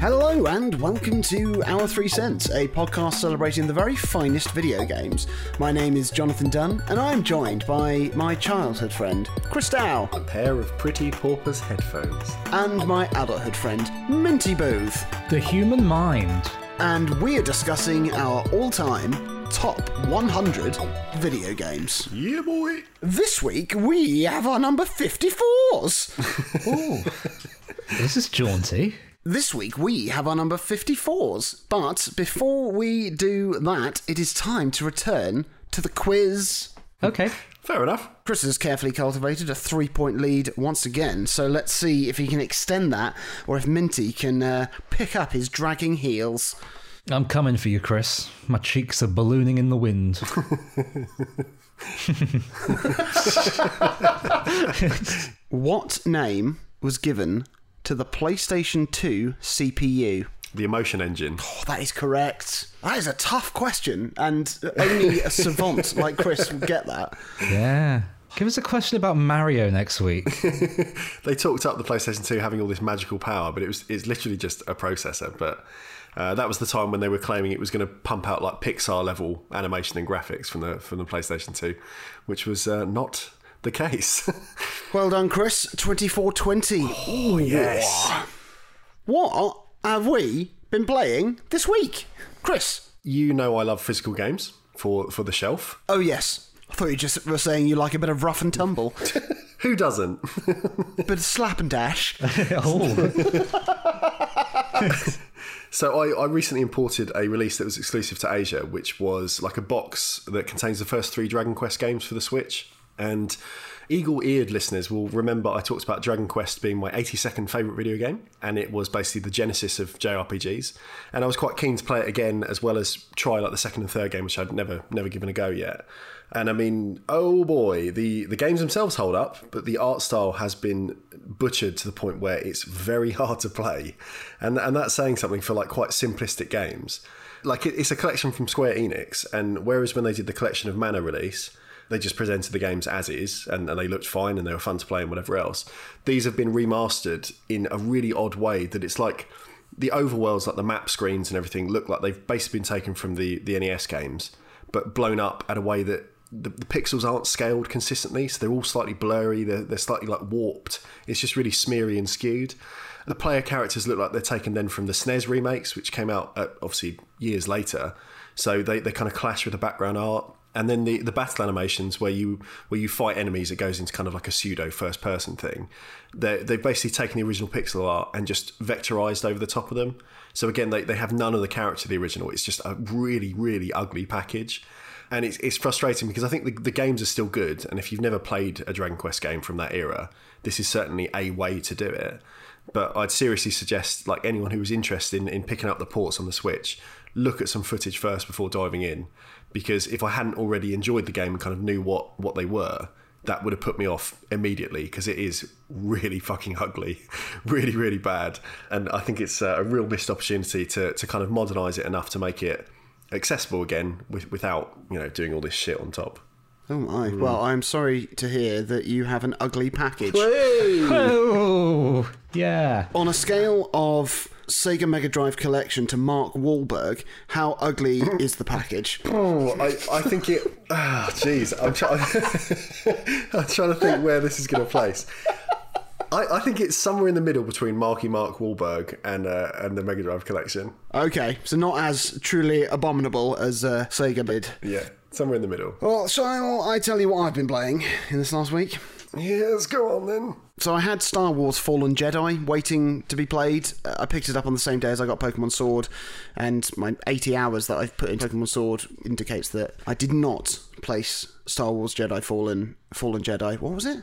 Hello and welcome to Our Three Cents, a podcast celebrating the very finest video games. My name is Jonathan Dunn, and I'm joined by my childhood friend, Chris Dow, A pair of pretty paupers headphones. and my adulthood friend, Minty Booth. The human mind. And we are discussing our all time top 100 video games. Yeah, boy. This week we have our number 54s. This is jaunty. This week we have our number 54s. But before we do that, it is time to return to the quiz. Okay. Fair enough. Chris has carefully cultivated a three point lead once again, so let's see if he can extend that or if Minty can uh, pick up his dragging heels. I'm coming for you, Chris. My cheeks are ballooning in the wind. What name was given to the PlayStation 2 CPU? The emotion engine. Oh, that is correct. That is a tough question, and only a savant like Chris would get that. Yeah. Give us a question about Mario next week. They talked up the PlayStation 2 having all this magical power, but it was it's literally just a processor. But uh, that was the time when they were claiming it was going to pump out like Pixar level animation and graphics from the from the PlayStation 2, which was uh, not the case. Well done, Chris. 2420. oh yes. What have we been playing this week? Chris. You know I love physical games for for the shelf. Oh, yes. I thought you just were saying you like a bit of rough and tumble, Who doesn't? bit of slap and dash. oh. So I, I recently imported a release that was exclusive to Asia, which was like a box that contains the first three Dragon Quest games for the Switch. And eagle-eared listeners will remember I talked about Dragon Quest being my 82nd favourite video game, and it was basically the genesis of JRPGs. And I was quite keen to play it again, as well as try like the second and third game, which I'd never never given a go yet. And I mean, oh boy, the the games themselves hold up, but the art style has been butchered to the point where it's very hard to play, and and that's saying something for like quite simplistic games. Like it, it's a collection from Square Enix, and whereas when they did the collection of Mana release, they just presented the games as is, and, and they looked fine and they were fun to play and whatever else. These have been remastered in a really odd way that it's like the overworlds, like the map screens and everything, look like they've basically been taken from the the NES games, but blown up at a way that the, the pixels aren't scaled consistently, so they're all slightly blurry. They're, they're slightly like warped. It's just really smeary and skewed. The player characters look like they're taken then from the SNES remakes, which came out uh, obviously years later. So they, they kind of clash with the background art. And then the, the battle animations where you where you fight enemies, it goes into kind of like a pseudo first person thing. They they've basically taken the original pixel art and just vectorized over the top of them. So again, they, they have none of the character of the original. It's just a really really ugly package and it's, it's frustrating because I think the, the games are still good. And if you've never played a Dragon Quest game from that era, this is certainly a way to do it. But I'd seriously suggest, like anyone who was interested in, in picking up the ports on the Switch, look at some footage first before diving in. Because if I hadn't already enjoyed the game and kind of knew what, what they were, that would have put me off immediately because it is really fucking ugly, really, really bad. And I think it's a real missed opportunity to, to kind of modernize it enough to make it accessible again with, without you know doing all this shit on top. Oh my. Hmm. Well, I'm sorry to hear that you have an ugly package. oh. Yeah. On a scale of Sega Mega Drive Collection to Mark Wahlberg, how ugly is the package? Oh, I, I think it. Ah, jeez, I'm trying. I'm trying to think where this is going to place. I, I think it's somewhere in the middle between Marky Mark Wahlberg and uh, and the Mega Drive Collection. Okay, so not as truly abominable as uh, Sega did. Yeah, somewhere in the middle. Well, shall I tell you what I've been playing in this last week? Let's go on then. So I had Star Wars Fallen Jedi waiting to be played. Uh, I picked it up on the same day as I got Pokemon Sword, and my 80 hours that I've put into Pokemon Sword indicates that I did not place Star Wars Jedi Fallen Fallen Jedi. What was it?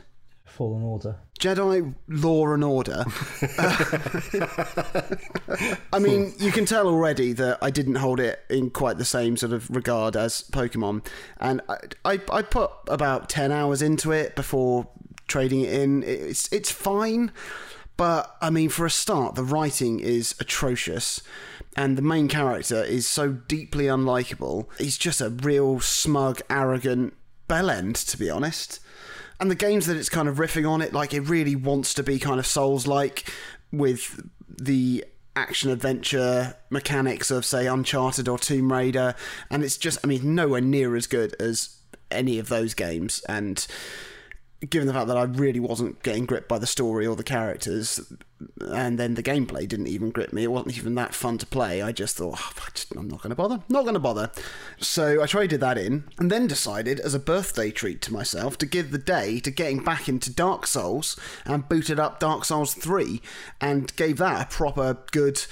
Fallen Order. Jedi Law and Order. I mean, you can tell already that I didn't hold it in quite the same sort of regard as Pokemon, and I, I, I put about ten hours into it before trading it in. It's it's fine, but I mean, for a start, the writing is atrocious. And the main character is so deeply unlikable. He's just a real smug, arrogant bellend, to be honest and the games that it's kind of riffing on it like it really wants to be kind of souls like with the action adventure mechanics of, say, Uncharted or Tomb Raider, and it's just, I mean, nowhere near as good as any of those games. And given the fact that I really wasn't getting gripped by the story or the characters, and then the gameplay didn't even grip me, it wasn't even that fun to play. I just thought, oh, I just, I'm not going to bother, not going to bother. So I traded that in, and then decided, as a birthday treat to myself, to give the day to getting back into Dark Souls and booted up Dark Souls 3 and gave that a proper good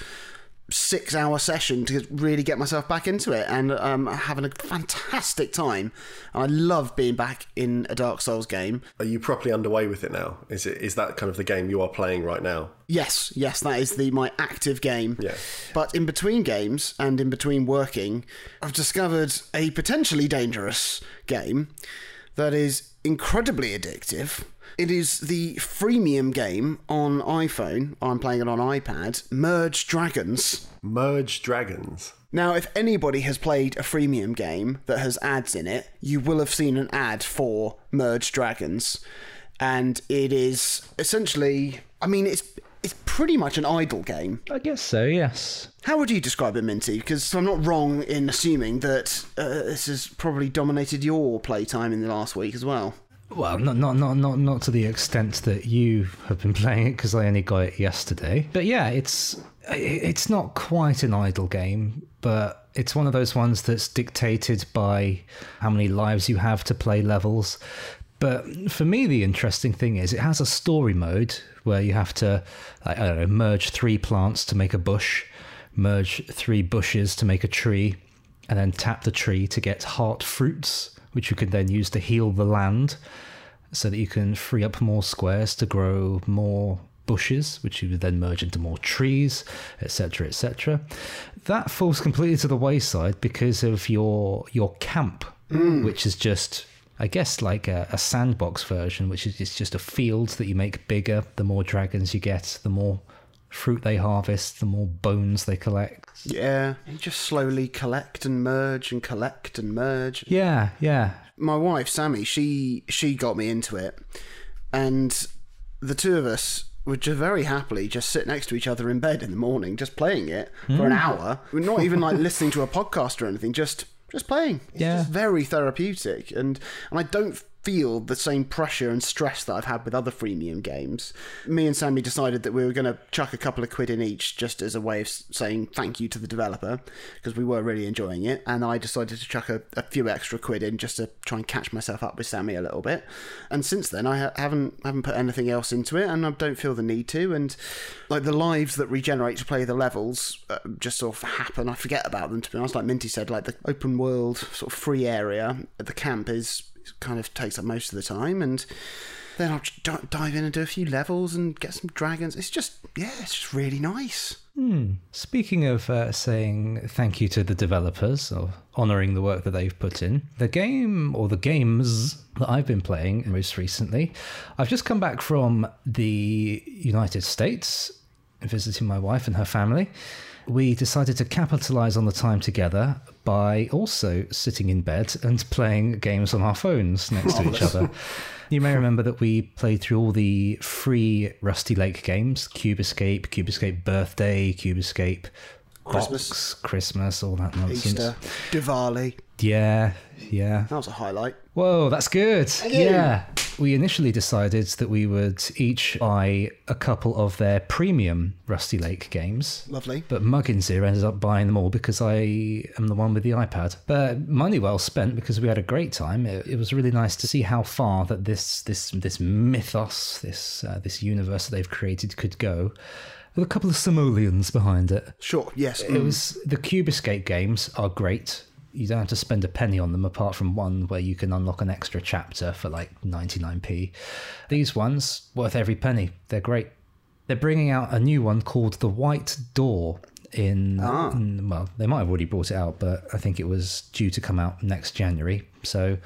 six hour session to really get myself back into it and um, I'm having a fantastic time. And I love being back in a Dark Souls game. Are you properly underway with it now? Is it is that kind of the game you are playing right now? Yes, yes, that is the my active game. Yeah. But in between games and in between working, I've discovered a potentially dangerous game that is incredibly addictive. It is the freemium game on iPhone. I'm playing it on iPad. Merge Dragons. Merge Dragons. Now, if anybody has played a freemium game that has ads in it, you will have seen an ad for Merge Dragons. And it is essentially, I mean, it's it's pretty much an idle game. I guess so, yes. How would you describe it, Minty? Because I'm not wrong in assuming that uh, this has probably dominated your playtime in the last week as well. Well, not not not not not to the extent that you have been playing it because I only got it yesterday. But yeah, it's it's not quite an idle game, but it's one of those ones that's dictated by how many lives you have to play levels. But for me, the interesting thing is it has a story mode where you have to, I don't know, merge three plants to make a bush, merge three bushes to make a tree, and then tap the tree to get heart fruits, which you can then use to heal the land so that you can free up more squares to grow more bushes, which you would then merge into more trees, etc., etc. That falls completely to the wayside because of your your camp, mm. which is just, I guess, like a, a sandbox version, which is it's just a field that you make bigger. The more dragons you get, the more fruit they harvest, the more bones they collect. Yeah, you just slowly collect and merge and collect and merge. Yeah, yeah. My wife Sammy, she she got me into it, and the two of us would just very happily just sit next to each other in bed in the morning, just playing it for an hmm. hour. We're not even like listening to a podcast or anything, just just playing. It's Yeah. just very therapeutic, and and I don't feel the same pressure and stress that I've had with other freemium games. Me and Sammy decided that we were going to chuck a couple of quid in each just as a way of saying thank you to the developer because we were really enjoying it. And I decided to chuck a, a few extra quid in just to try and catch myself up with Sammy a little bit. And since then, I ha- haven't haven't put anything else into it, and I don't feel the need to. And like the lives that regenerate to play the levels uh, just sort of happen. I forget about them to be honest. Like Minty said, like the open world sort of free area at the camp is kind of takes up most of the time and then I'll di- dive in and do a few levels and get some dragons. It's just, yeah, it's just really nice. Speaking of uh, saying thank you to the developers or honouring the work that they've put in, the game or the games that I've been playing most recently, I've just come back from the United States, visiting my wife and her family. We decided to capitalize on the time together by also sitting in bed and playing games on our phones next to each oh. other. You may remember that we played through all the free Rusty Lake games Cube Escape, Cube Escape Birthday, Cube Escape Christmas. Box, Christmas, all that nonsense. Easter, Diwali. Yeah, yeah. That was a highlight. Whoa, that's good. Yeah. We initially decided that we would each buy a couple of their premium Rusty Lake games. Lovely. But Muggins here ended up buying them all because I am the one with the iPad. But money well spent because we had a great time. It, it was really nice to see how far that this this this mythos, this uh, this universe that they've created could go. With a couple of simoleons behind it. Sure, yes. It was the Cube Escape games are great. You don't have to spend a penny on them apart from one where you can unlock an extra chapter for like 99p. These ones worth every penny. They're great. They're bringing out a new one called The White Door in, ah. in- well, they might have already brought it out, but I think it was due to come out next January. So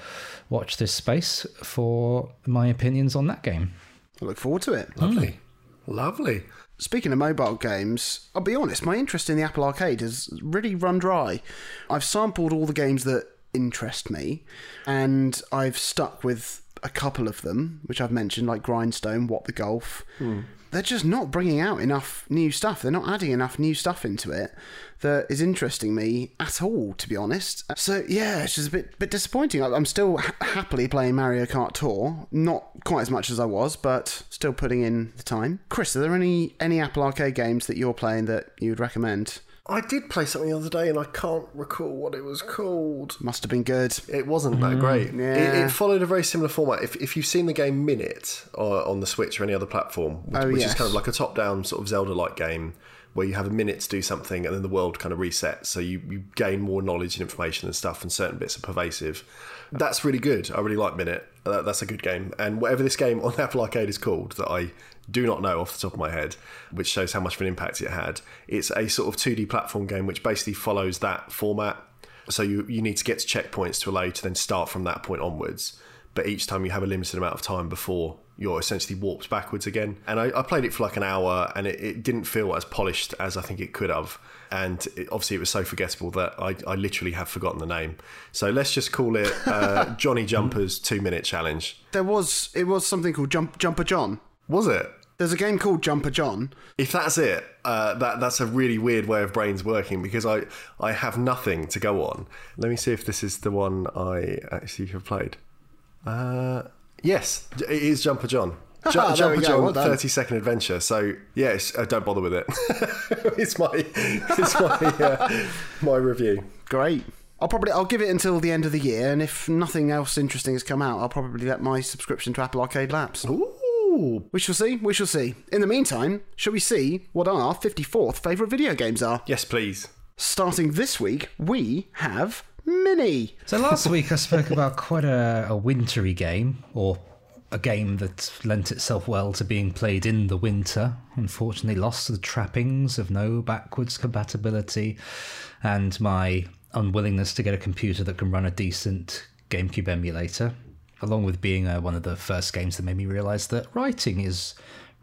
watch this space for my opinions on that game. I look forward to it. Lovely. Lovely. Speaking of mobile games, I'll be honest, my interest in the Apple Arcade has really run dry. I've sampled all the games that interest me, and I've stuck with a couple of them, which I've mentioned, like Grindstone, What the Golf. Hmm. They're just not bringing out enough new stuff. They're not adding enough new stuff into it that is interesting me at all, to be honest. So yeah, it's just a bit bit disappointing. I'm still ha- happily playing Mario Kart Tour, not quite as much as I was, but still putting in the time. Chris, are there any any Apple Arcade games that you're playing that you would recommend? I did play something the other day and I can't recall what it was called. Must have been good. It wasn't that great. yeah. It, it followed a very similar format. If, if you've seen the game Minute uh, on the Switch or any other platform, which, Oh, which yes. is kind of like a top down sort of Zelda like game where you have a minute to do something and then the world kind of resets. So you, you gain more knowledge and information and stuff, and certain bits are pervasive. That's really good. I really like Minute. Uh, that's a good game. And whatever this game on Apple Arcade is called, that I do not know off the top of my head, which shows how much of an impact it had. It's a sort of 2D platform game which basically follows that format. So you, you need to get to checkpoints to allow you to then start from that point onwards. But each time you have a limited amount of time before you're essentially warped backwards again. And I, I played it for like an hour and it, it didn't feel as polished as I think it could have. And it, obviously it was so forgettable that I, I literally have forgotten the name. So let's just call it uh, Johnny Jumper's two minute challenge. There was it was something called Jump Jumper John. Was it? There's a game called Jumper John. If that's it, uh, that that's a really weird way of brains working because I I have nothing to go on. Let me see if this is the one I actually have played. Uh, yes, it is Jumper John. There we Jumper John, well thirty second adventure. So yes, uh, don't bother with it. it's my it's my uh, my review. Great. I'll probably I'll give it until the end of the year, and if nothing else interesting has come out, I'll probably let my subscription to Apple Arcade lapse. Ooh, We shall see. We shall see. In the meantime, shall we see what our 54th favourite video games are? yes, please. Starting this week, we have Minty. So last week I spoke about quite a, a wintry game, or a game that lent itself well to being played in the winter. Unfortunately, lost the trappings of no backwards compatibility, and my unwillingness to get a computer that can run a decent GameCube emulator, along with being uh, one of the first games that made me realise that writing is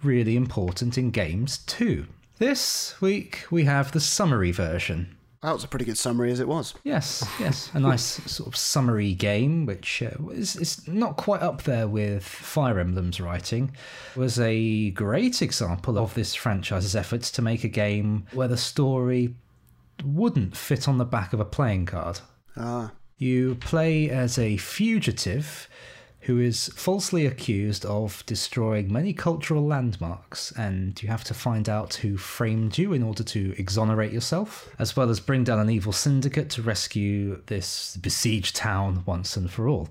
really important in games too. This week we have the summary version. That was a pretty good summary as it was. Yes, yes, a nice sort of summary game, which uh, is, is not quite up there with Fire Emblem's writing, was a great example of this franchise's efforts to make a game where the story wouldn't fit on the back of a playing card. Ah. You play as a fugitive who is falsely accused of destroying many cultural landmarks, and you have to find out who framed you in order to exonerate yourself, as well as bring down an evil syndicate to rescue this besieged town once and for all.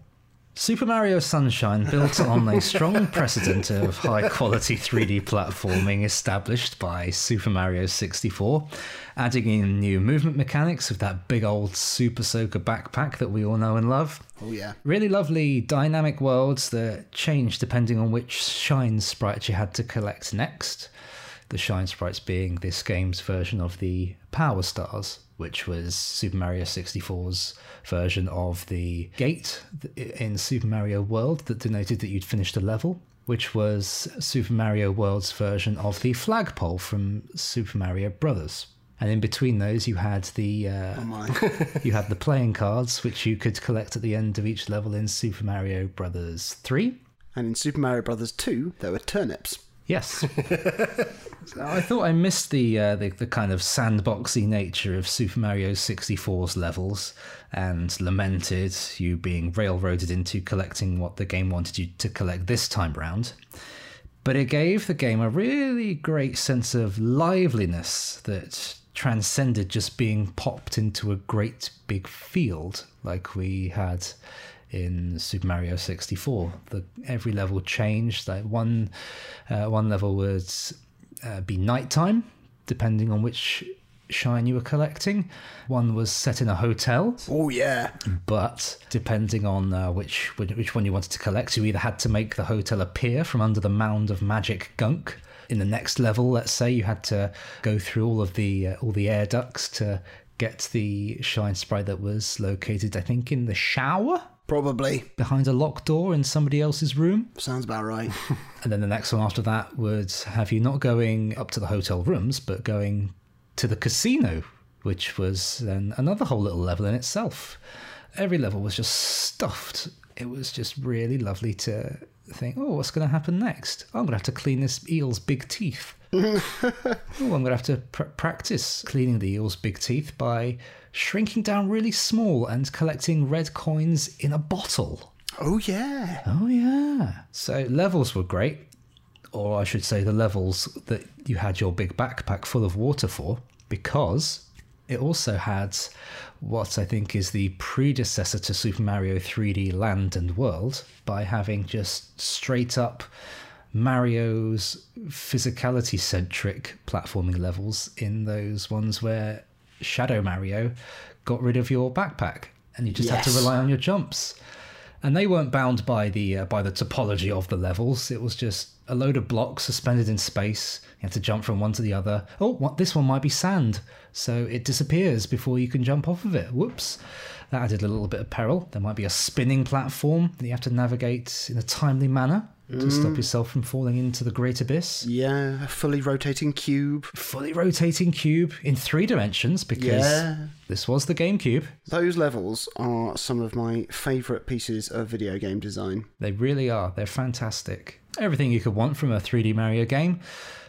Super Mario Sunshine built on a strong precedent of high quality 3D platforming established by Super Mario 64, adding in new movement mechanics with that big old Super Soaker backpack that we all know and love. Oh, yeah. Really lovely dynamic worlds that change depending on which shine sprite you had to collect next. The shine sprites being this game's version of the Power Stars, which was Super Mario 64's version of the gate in Super Mario World that denoted that you'd finished a level, which was Super Mario World's version of the flagpole from Super Mario Brothers. And in between those, you had the uh, Oh, you had the playing cards, which you could collect at the end of each level in Super Mario Brothers 3. and in Super Mario Brothers 2, there were turnips. Yes. I thought I missed the, uh, the the kind of sandboxy nature of Super Mario 64's levels and lamented you being railroaded into collecting what the game wanted you to collect this time round. But it gave the game a really great sense of liveliness that transcended just being popped into a great big field like we had in Super Mario 64. The every level changed. Like one uh, one level would uh, be nighttime, depending on which shine you were collecting. One was set in a hotel, Oh, yeah. but depending on uh, which which one you wanted to collect, you either had to make the hotel appear from under the mound of magic gunk. In the next level, let's say you had to go through all of the uh, all the air ducts to get the shine sprite that was located, I think, in the shower Probably. behind a locked door in somebody else's room. Sounds about right. And then the next one after that would have you not going up to the hotel rooms, but going to the casino, which was then another whole little level in itself. Every level was just stuffed it was just really lovely to think, oh, what's going to happen next? I'm going to have to clean this eel's big teeth. oh, I'm going to have to pr- practice cleaning the eel's big teeth by shrinking down really small and collecting red coins in a bottle. Oh yeah. Oh, yeah. So levels were great. Or I should say, the levels that you had your big backpack full of water for, because it also had what I think is the predecessor to Super Mario 3D Land and World by having just straight up Mario's physicality centric platforming levels in those ones where Shadow Mario got rid of your backpack and you just had to rely on your jumps. And they weren't bound by the uh, by the topology of the levels. It was just a load of blocks suspended in space. You had to jump from one to the other. Oh, what, this one might be sand, so it disappears before you can jump off of it. Whoops! That added a little bit of peril. There might be a spinning platform that you have to navigate in a timely manner to stop mm. yourself from falling into the great abyss. Yeah, a fully rotating cube. Fully rotating cube in three dimensions because Yeah. this was the GameCube. Those levels are some of my favourite pieces of video game design. They really are. They're fantastic. Everything you could want from a 3D Mario game,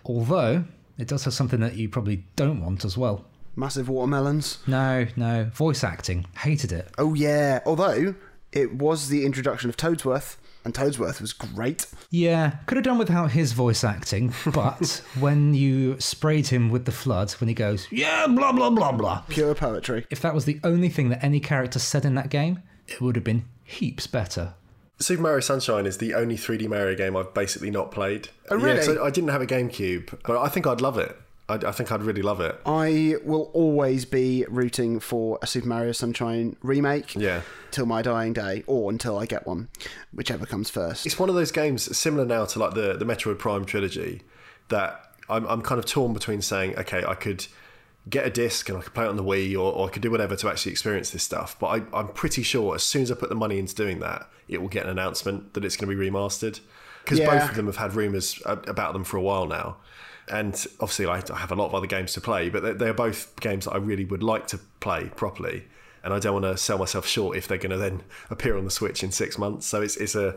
although it does have something that you probably don't want as well. Massive watermelons. No, no, voice acting. Hated it. Oh yeah. Although it was the introduction of Toadsworth, and Toadsworth was great. Yeah, could have done without his voice acting, but when you sprayed him with the FLUDD, when he goes, yeah, blah, blah, blah, blah. Pure poetry. If that was the only thing that any character said in that game, it would have been heaps better. Super Mario Sunshine is the only 3D Mario game I've basically not played. Oh, really? Yeah, so I didn't have a GameCube, but I think I'd love it. I, I think I'd really love it. I will always be rooting for a Super Mario Sunshine remake. Yeah. Till my dying day, or until I get one, whichever comes first. It's one of those games similar now to like the, the Metroid Prime trilogy that I'm, I'm kind of torn between saying, okay, I could get a disc and I could play it on the Wii or, or I could do whatever to actually experience this stuff. But I, I'm pretty sure as soon as I put the money into doing that, it will get an announcement that it's going to be remastered. Because Yeah. both of them have had rumours about them for a while now. And obviously, I have a lot of other games to play, but they're, they're both games that I really would like to play properly. And I don't want to sell myself short if they're going to then appear on the Switch in six months. So it's, it's a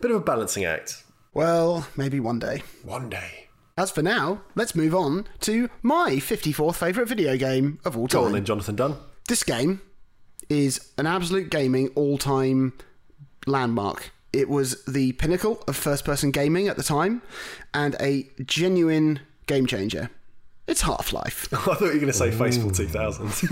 bit of a balancing act. Well, maybe one day. One day. As for now, let's move on to my 54th favourite video game of all time. Go on then, Jonathan Dunn. This game is an absolute gaming all time landmark. It was the pinnacle of first person gaming at the time and a genuine game changer. It's Half Life. I thought you were going to say Faceful 2000.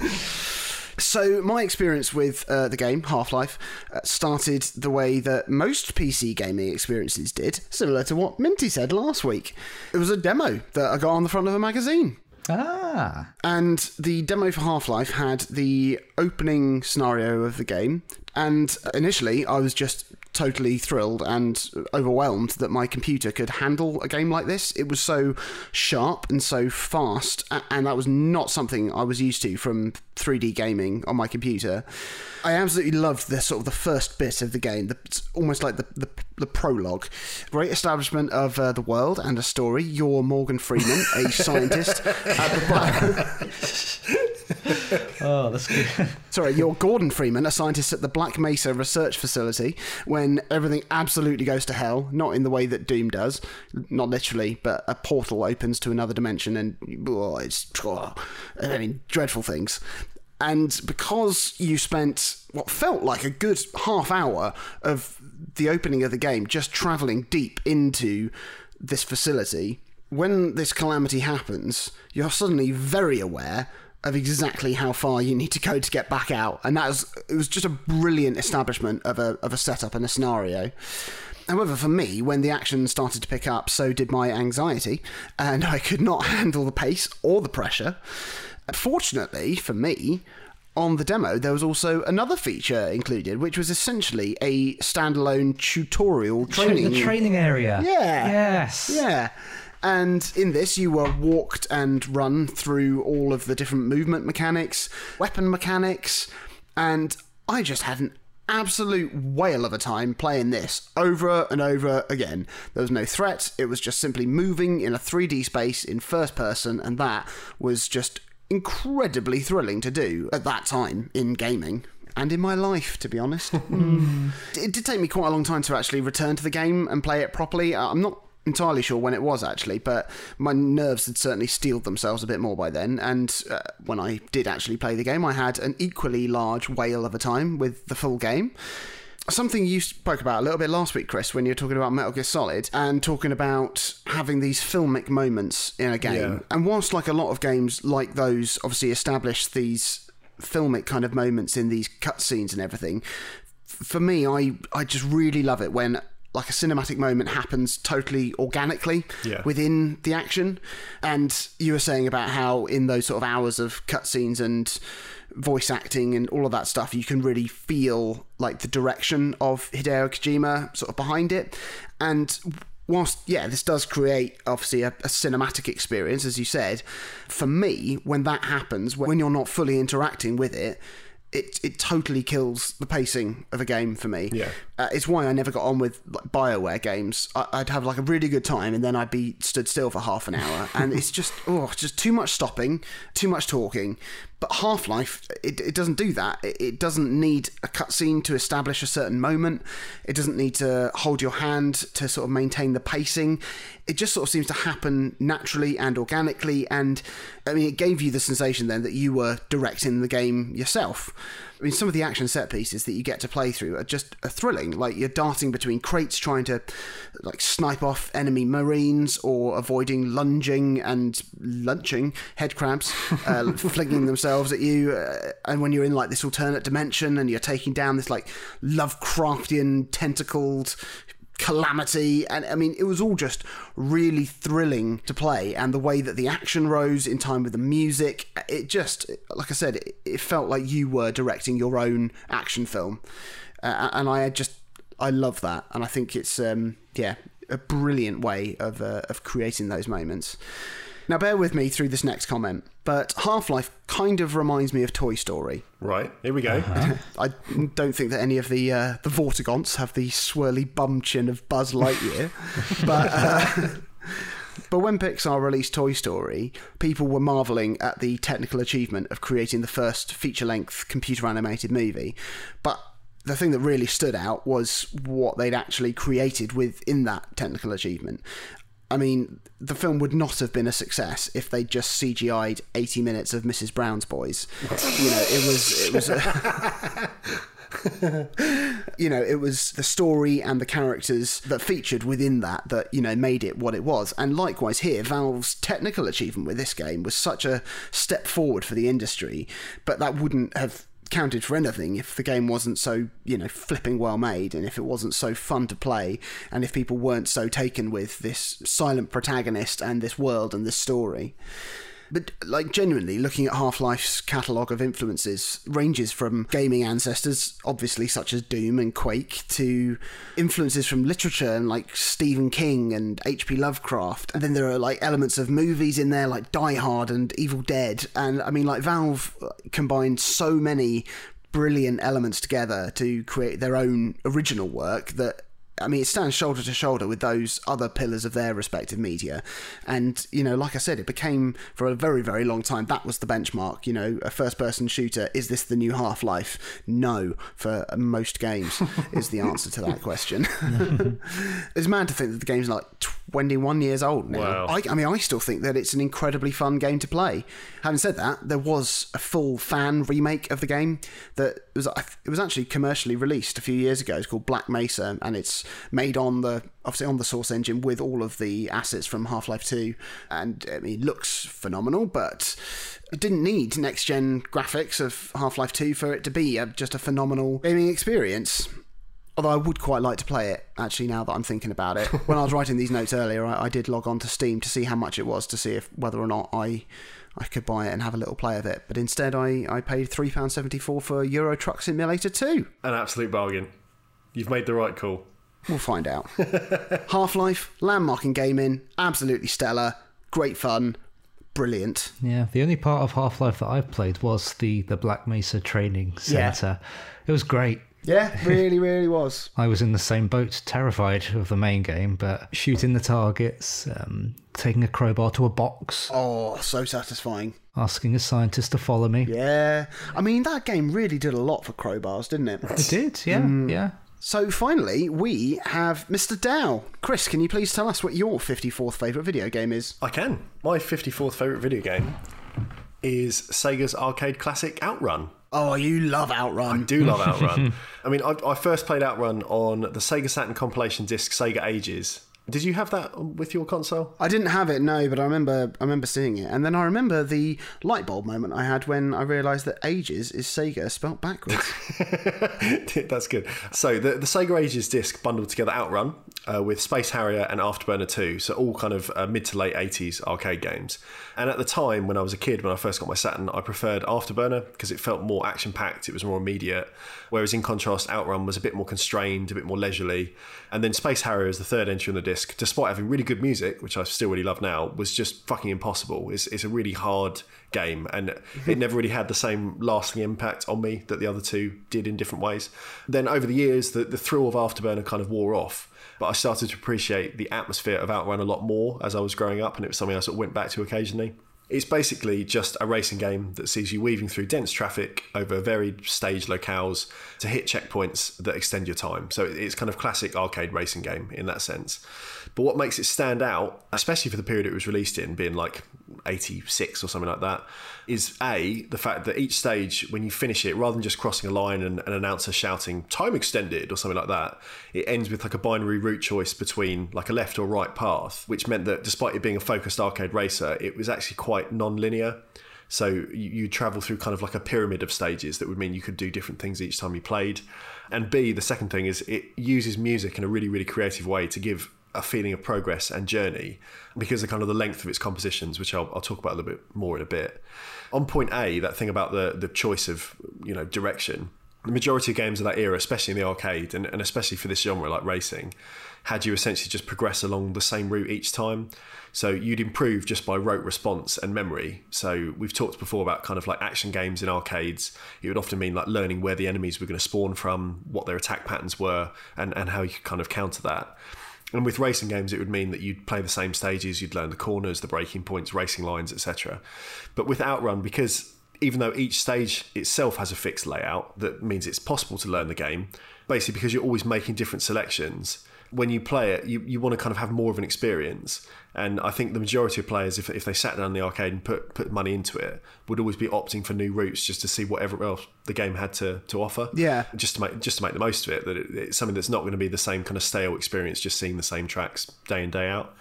So, my experience with uh, the game, Half Life, uh, started the way that most PC gaming experiences did, similar to what Minty said last week. It was a demo that I got on the front of a magazine. Ah, And the demo for Half Life had the opening scenario of the game. And initially, I was just totally thrilled and overwhelmed that my computer could handle a game like this. It was so sharp and so fast, and that was not something I was used to from 3D gaming on my computer. I absolutely loved the sort of the first bit of the game, the, it's almost like the, the, the prologue. Great establishment of uh, the world and a story. You're Morgan Freeman, a scientist at the. oh, that's good. Sorry, you're Gordon Freeman, a scientist at the Black Mesa Research Facility, when everything absolutely goes to hell, not in the way that Doom does, not literally, but a portal opens to another dimension and oh, it's, oh, I mean, dreadful things. And because you spent what felt like a good half hour of the opening of the game just traveling deep into this facility, when this calamity happens, you're suddenly very aware of exactly how far you need to go to get back out. And that was it was just a brilliant establishment of a of a setup and a scenario. However, for me, when the action started to pick up, so did my anxiety, and I could not handle the pace or the pressure. Fortunately for me, on the demo, there was also another feature included, which was essentially a standalone tutorial training. the training area. Yeah. Yes. Yeah. And in this, you were walked and run through all of the different movement mechanics, weapon mechanics, and I just had an absolute whale of a time playing this over and over again. There was no threat, it was just simply moving in a 3D space in first person, and that was just incredibly thrilling to do at that time in gaming. and in my life, to be honest. It did take me quite a long time to actually return to the game and play it properly. I'm not entirely sure when it was actually, but my nerves had certainly steeled themselves a bit more by then. And uh, when I did actually play the game, I had an equally large whale of a time with the full game. Something you spoke about a little bit last week, Chris, when you were talking about Metal Gear Solid and talking about having these filmic moments in a game. Yeah. And whilst, like a lot of games like those, obviously establish these filmic kind of moments in these cutscenes and everything, for me, I I just really love it when like a cinematic moment happens totally organically Yeah. within the action. And you were saying about how in those sort of hours of cutscenes and voice acting and all of that stuff, you can really feel like the direction of Hideo Kojima sort of behind it. And whilst yeah, this does create obviously a, a cinematic experience, as you said, for me, when that happens, when you're not fully interacting with it, it, it totally kills the pacing of a game for me. Yeah. Uh, it's why I never got on with like, Bioware games. I, I'd have like a really good time, and then I'd be stood still for half an hour, and it's just oh, just too much stopping, too much talking. But Half Life, it, it doesn't do that. It, it doesn't need a cutscene to establish a certain moment. It doesn't need to hold your hand to sort of maintain the pacing. It just sort of seems to happen naturally and organically. And I mean, it gave you the sensation then that you were directing the game yourself. I mean, some of the action set pieces that you get to play through are just thrilling. Like you're darting between crates, trying to like snipe off enemy marines, or avoiding lunging and lunching head crabs, uh, flinging themselves at you. Uh, and when you're in like this alternate dimension and you're taking down this like Lovecraftian tentacled calamity and i mean it was all just really thrilling to play and the way that the action rose in time with the music it just like i said it, it felt like you were directing your own action film. Uh, and i just i love that and i think it's um yeah a brilliant way of uh, of creating those moments now bear with me through this next comment but half-life kind of reminds me of toy story Right, here we go. I don't think that any of the uh, the Vortigaunts have the swirly bum chin of Buzz Lightyear, but. Uh, But when Pixar released Toy Story, people were marveling at the technical achievement of creating the first feature length computer animated movie. But the thing that really stood out was what they'd actually created within that technical achievement. I mean, the film would not have been a success if they just CGI'd 80 minutes of Mrs. Brown's Boys. you know, it was it was you know, it was the story and the characters that featured within that that, you know, made it what it was. And likewise here, Valve's technical achievement with this game was such a step forward for the industry, but that wouldn't have counted for anything if the game wasn't so, you know, flipping well made and if it wasn't so fun to play and if people weren't so taken with this silent protagonist and this world and this story. But like genuinely looking at Half-Life's catalogue of influences ranges from gaming ancestors, obviously such as Doom and Quake, to influences from literature and like Stephen King and H.P. Lovecraft. And then there are like elements of movies in there like Die Hard and Evil Dead. And I mean like Valve combined so many brilliant elements together to create their own original work that I mean, it stands shoulder to shoulder with those other pillars of their respective media. And, you know, like I said, it became for a very, very long time that was the benchmark. You know, a first person shooter, is this the new Half Life? No, for most games, is the answer to that question. it's mad to think that the game's like 21 years old now. Wow. I, I mean, I still think that it's an incredibly fun game to play. Having said that, there was a full fan remake of the game that was it was actually commercially released a few years ago. It's called Black Mesa, and it's made on the obviously on the Source engine with all of the assets from Half Life Two, and I mean, it looks phenomenal, but. It didn't need next gen graphics of Half Life 2 for it to be a, just a phenomenal gaming experience. Although I would quite like to play it, actually, now that I'm thinking about it. When I was writing these notes earlier, I, I did log on to Steam to see how much it was to see if whether or not I I could buy it and have a little play of it. But instead, I, I paid £3.74 for Euro Truck Simulator 2. An absolute bargain. You've made the right call. We'll find out. Half Life, landmark in gaming, absolutely stellar, great fun, brilliant. Yeah, the only part of Half Life that I've played was the the Black Mesa Training Yeah. Center. It was great. Yeah, really, really was. I was in the same boat, terrified of the main game, but shooting the targets, um, taking a crowbar to a box, Oh, so satisfying. asking a scientist to follow me. Yeah. I mean, that game really did a lot for crowbars, didn't it? It did, yeah, yeah. So finally, we have Mr. Dow. Chris, can you please tell us what your 54th favourite video game is? I can. My 54th favourite video game is Sega's arcade classic Outrun. Oh, you love Outrun. I do love Outrun. I mean, I, I first played Outrun on the Sega Saturn compilation disc Sega Ages. Did you have that with your console? I didn't have it, no, but I remember I remember seeing it. And then I remember the light bulb moment I had when I realised that ages is Sega spelt backwards. That's good. So the, the Sega Ages disc bundled together Outrun uh, with Space Harrier and Afterburner 2, so all kind of uh, mid to late 80s arcade games. And at the time, when I was a kid, when I first got my Saturn, I preferred Afterburner because it felt more action packed, it was more immediate. Whereas in contrast, Outrun was a bit more constrained, a bit more leisurely. And then Space Harrier is the third entry on the disc, despite having really good music, which I still really love now, was just fucking impossible. It's, it's a really hard game and mm-hmm. it never really had the same lasting impact on me that the other two did in different ways. Then over the years, the, the thrill of Afterburner kind of wore off. But I started to appreciate the atmosphere of Outrun a lot more as I was growing up, and it was something I sort of went back to occasionally. It's basically just a racing game that sees you weaving through dense traffic over varied stage locales to hit checkpoints that extend your time. So it's kind of classic arcade racing game in that sense. But what makes it stand out, especially for the period it was released in, being like 86 or something like that, is A, the fact that each stage, when you finish it, rather than just crossing a line and an announcer shouting time extended or something like that, it ends with like a binary route choice between like a left or right path, which meant that despite it being a focused arcade racer, it was actually quite non linear. So you, you travel through kind of like a pyramid of stages that would mean you could do different things each time you played. And B, the second thing is it uses music in a really, really creative way to give a feeling of progress and journey because of kind of the length of its compositions, which I'll, I'll talk about a little bit more in a bit. On point A, that thing about the the choice of you know direction, the majority of games of that era, especially in the arcade and, and especially for this genre like racing, had you essentially just progress along the same route each time. So you'd improve just by rote response and memory. So we've talked before about kind of like action games in arcades. It would often mean like learning where the enemies were going to spawn from, what their attack patterns were, and, and how you could kind of counter that. And with racing games, it would mean that you'd play the same stages, you'd learn the corners, the braking points, racing lines, etc. But with Outrun, because even though each stage itself has a fixed layout, that means it's possible to learn the game, basically because you're always making different selections. When you play it, you, you want to kind of have more of an experience. And I think the majority of players, if, if they sat down in the arcade and put, put money into it, would always be opting for new routes just to see whatever else the game had to, to offer. Yeah. Just to make just to make the most of it. That it, it's something that's not going to be the same kind of stale experience, just seeing the same tracks day in day out.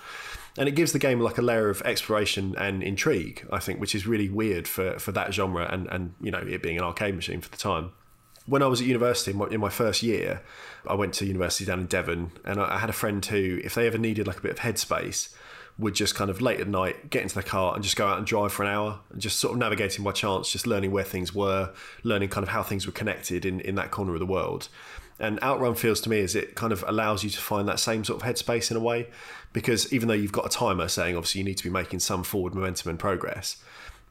And it gives the game like a layer of exploration and intrigue, I think, which is really weird for, for that genre and, and you know it being an arcade machine for the time when I was at university in my, in my, first year, I went to university down in Devon, and I, I had a friend who, if they ever needed like a bit of headspace, would just kind of late at night get into the car and just go out and drive for an hour and just sort of navigating by chance, just learning where things were, learning kind of how things were connected in, in that corner of the world. And Outrun feels to me as it kind of allows you to find that same sort of headspace in a way, because even though you've got a timer saying obviously you need to be making some forward momentum and progress,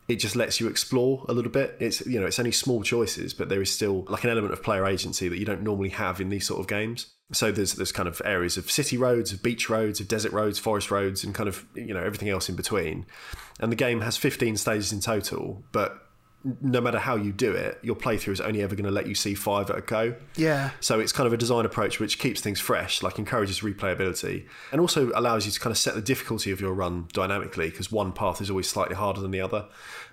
it just lets you explore a little bit. It's you know it's only small choices, but there is still like an element of player agency that you don't normally have in these sort of games. So there's there's kind of areas of city roads, of beach roads, of desert roads, forest roads, and kind of you know everything else in between. And the game has 15 stages in total, but no matter how you do it, your playthrough is only ever going to let you see five at a go. Yeah. So it's kind of a design approach which keeps things fresh, like encourages replayability, and also allows you to kind of set the difficulty of your run dynamically because one path is always slightly harder than the other.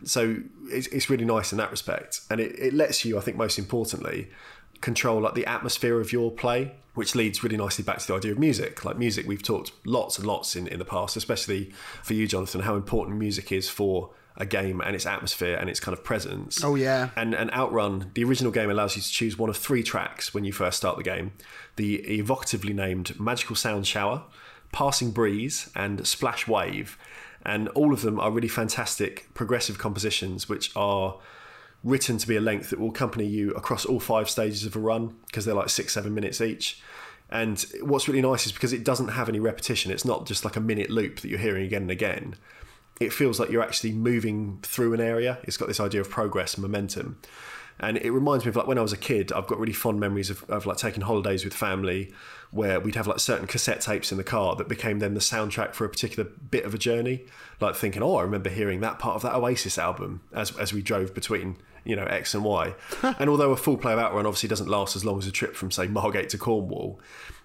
So it's, it's really nice in that respect, and it, it lets you, I think, most importantly, control like the atmosphere of your play which leads really nicely back to the idea of music. Like music, we've talked lots and lots in, in the past, especially for you, Jonathan, how important music is for a game and its atmosphere and its kind of presence. Oh yeah. And and Outrun, the original game allows you to choose one of three tracks when you first start the game. The evocatively named Magical Sound Shower, Passing Breeze, and Splash Wave. And all of them are really fantastic progressive compositions which are written to be a length that will accompany you across all five stages of a run because they're like six, seven minutes each. And what's really nice is because it doesn't have any repetition, it's not just like a minute loop that you're hearing again and again. It feels like you're actually moving through an area. It's got this idea of progress and momentum. And it reminds me of like when I was a kid, I've got really fond memories of, of like taking holidays with family where we'd have like certain cassette tapes in the car that became then the soundtrack for a particular bit of a journey. Like thinking, oh, I remember hearing that part of that Oasis album as, as we drove between you know X and Y. and although a full player outrun obviously doesn't last as long as a trip from say Margate to Cornwall,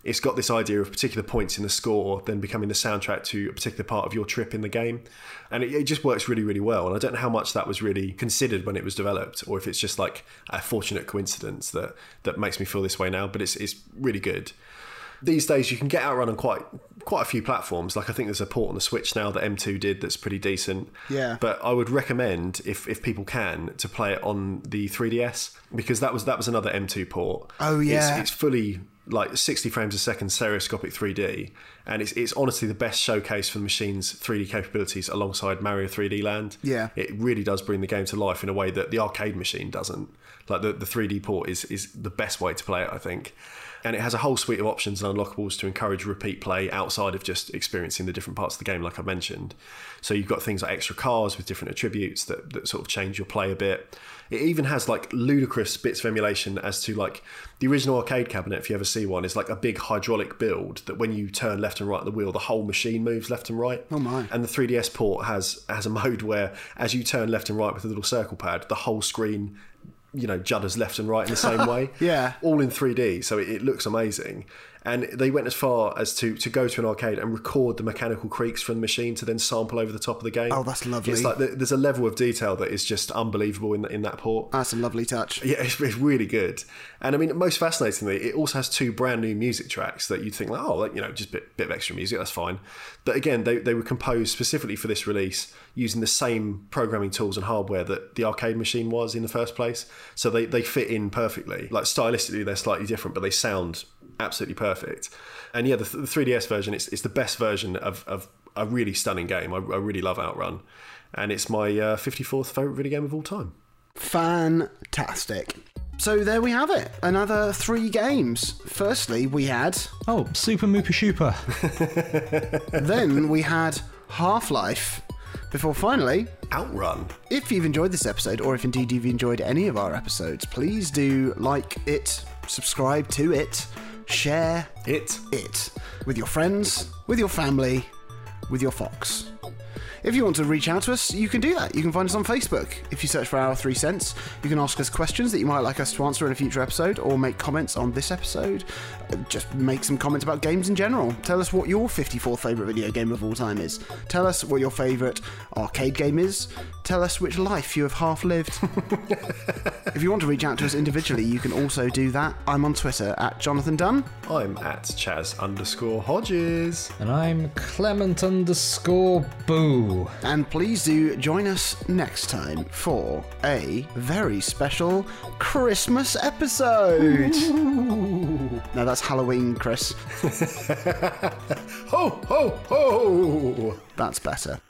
it's got this idea of particular points in the score then becoming the soundtrack to a particular part of your trip in the game, and it, it just works really really well. And I don't know how much that was really considered when it was developed, or if it's just like a fortunate coincidence that that makes me feel this way now. But it's it's really good these days you can get Outrun on quite quite a few platforms. Like I think there's a port on the Switch now that M2 did that's pretty decent. Yeah. But I would recommend if if people can to play it on the 3DS because that was that was another M2 port. Oh, yeah. It's, it's fully like 60 frames a second stereoscopic 3D and it's it's honestly the best showcase for the machine's 3D capabilities alongside Mario 3D Land. Yeah. It really does bring the game to life in a way that the arcade machine doesn't. Like the, the 3D port is is the best way to play it, I think and it has a whole suite of options and unlockables to encourage repeat play outside of just experiencing the different parts of the game, like I mentioned. So you've got things like extra cars with different attributes that, that sort of change your play a bit. It even has like ludicrous bits of emulation as to like the original arcade cabinet, if you ever see one, is like a big hydraulic build that when you turn left and right the wheel, the whole machine moves left and right. Oh my. And the 3DS port has has a mode where as you turn left and right with a little circle pad, the whole screen you know judders left and right in the same way. Yeah. all in 3D, so it, it looks amazing. And they went as far as to to go to an arcade and record the mechanical creaks from the machine to then sample over the top of the game. Oh, that's lovely. It's like there's a level of detail that is just unbelievable in in that port. That's a lovely touch. Yeah, it's, it's really good. And I mean, most fascinatingly, it also has two brand new music tracks that you'd think, like, oh, like, you know, just a bit, bit of extra music, that's fine. But again, they, they were composed specifically for this release using the same programming tools and hardware that the arcade machine was in the first place. So they, they fit in perfectly. Like stylistically, they're slightly different, but they sound absolutely perfect. And yeah, the, the 3DS version, it's, it's the best version of, of a really stunning game. I, I really love Outrun. And it's my uh, 54th favourite video game of all time. Fantastic. So there we have it. Another three games. Firstly, we had. Oh, Super Moopa Shooper. then we had Half Life. Before finally, Outrun. if you've enjoyed this episode, or if indeed you've enjoyed any of our episodes, please do like it, subscribe to it, share It. it with your friends, with your family, with your fox. If you want to reach out to us, you can do that. You can find us on Facebook. If you search for Our Three Cents, you can ask us questions that you might like us to answer in a future episode, or make comments on this episode. Uh, Just make some comments about games in general. Tell us what your 54th favourite video game of all time is. Tell us what your favourite arcade game is. Tell us which life you have half lived. if you want to reach out to us individually, you can also do that. I'm on Twitter at Jonathan Dunn. I'm at Chaz underscore Hodges. and I'm Clement underscore Boo. And please do join us next time for a very special Christmas episode. no, that's Halloween, Chris. Ho, ho, ho! That's better.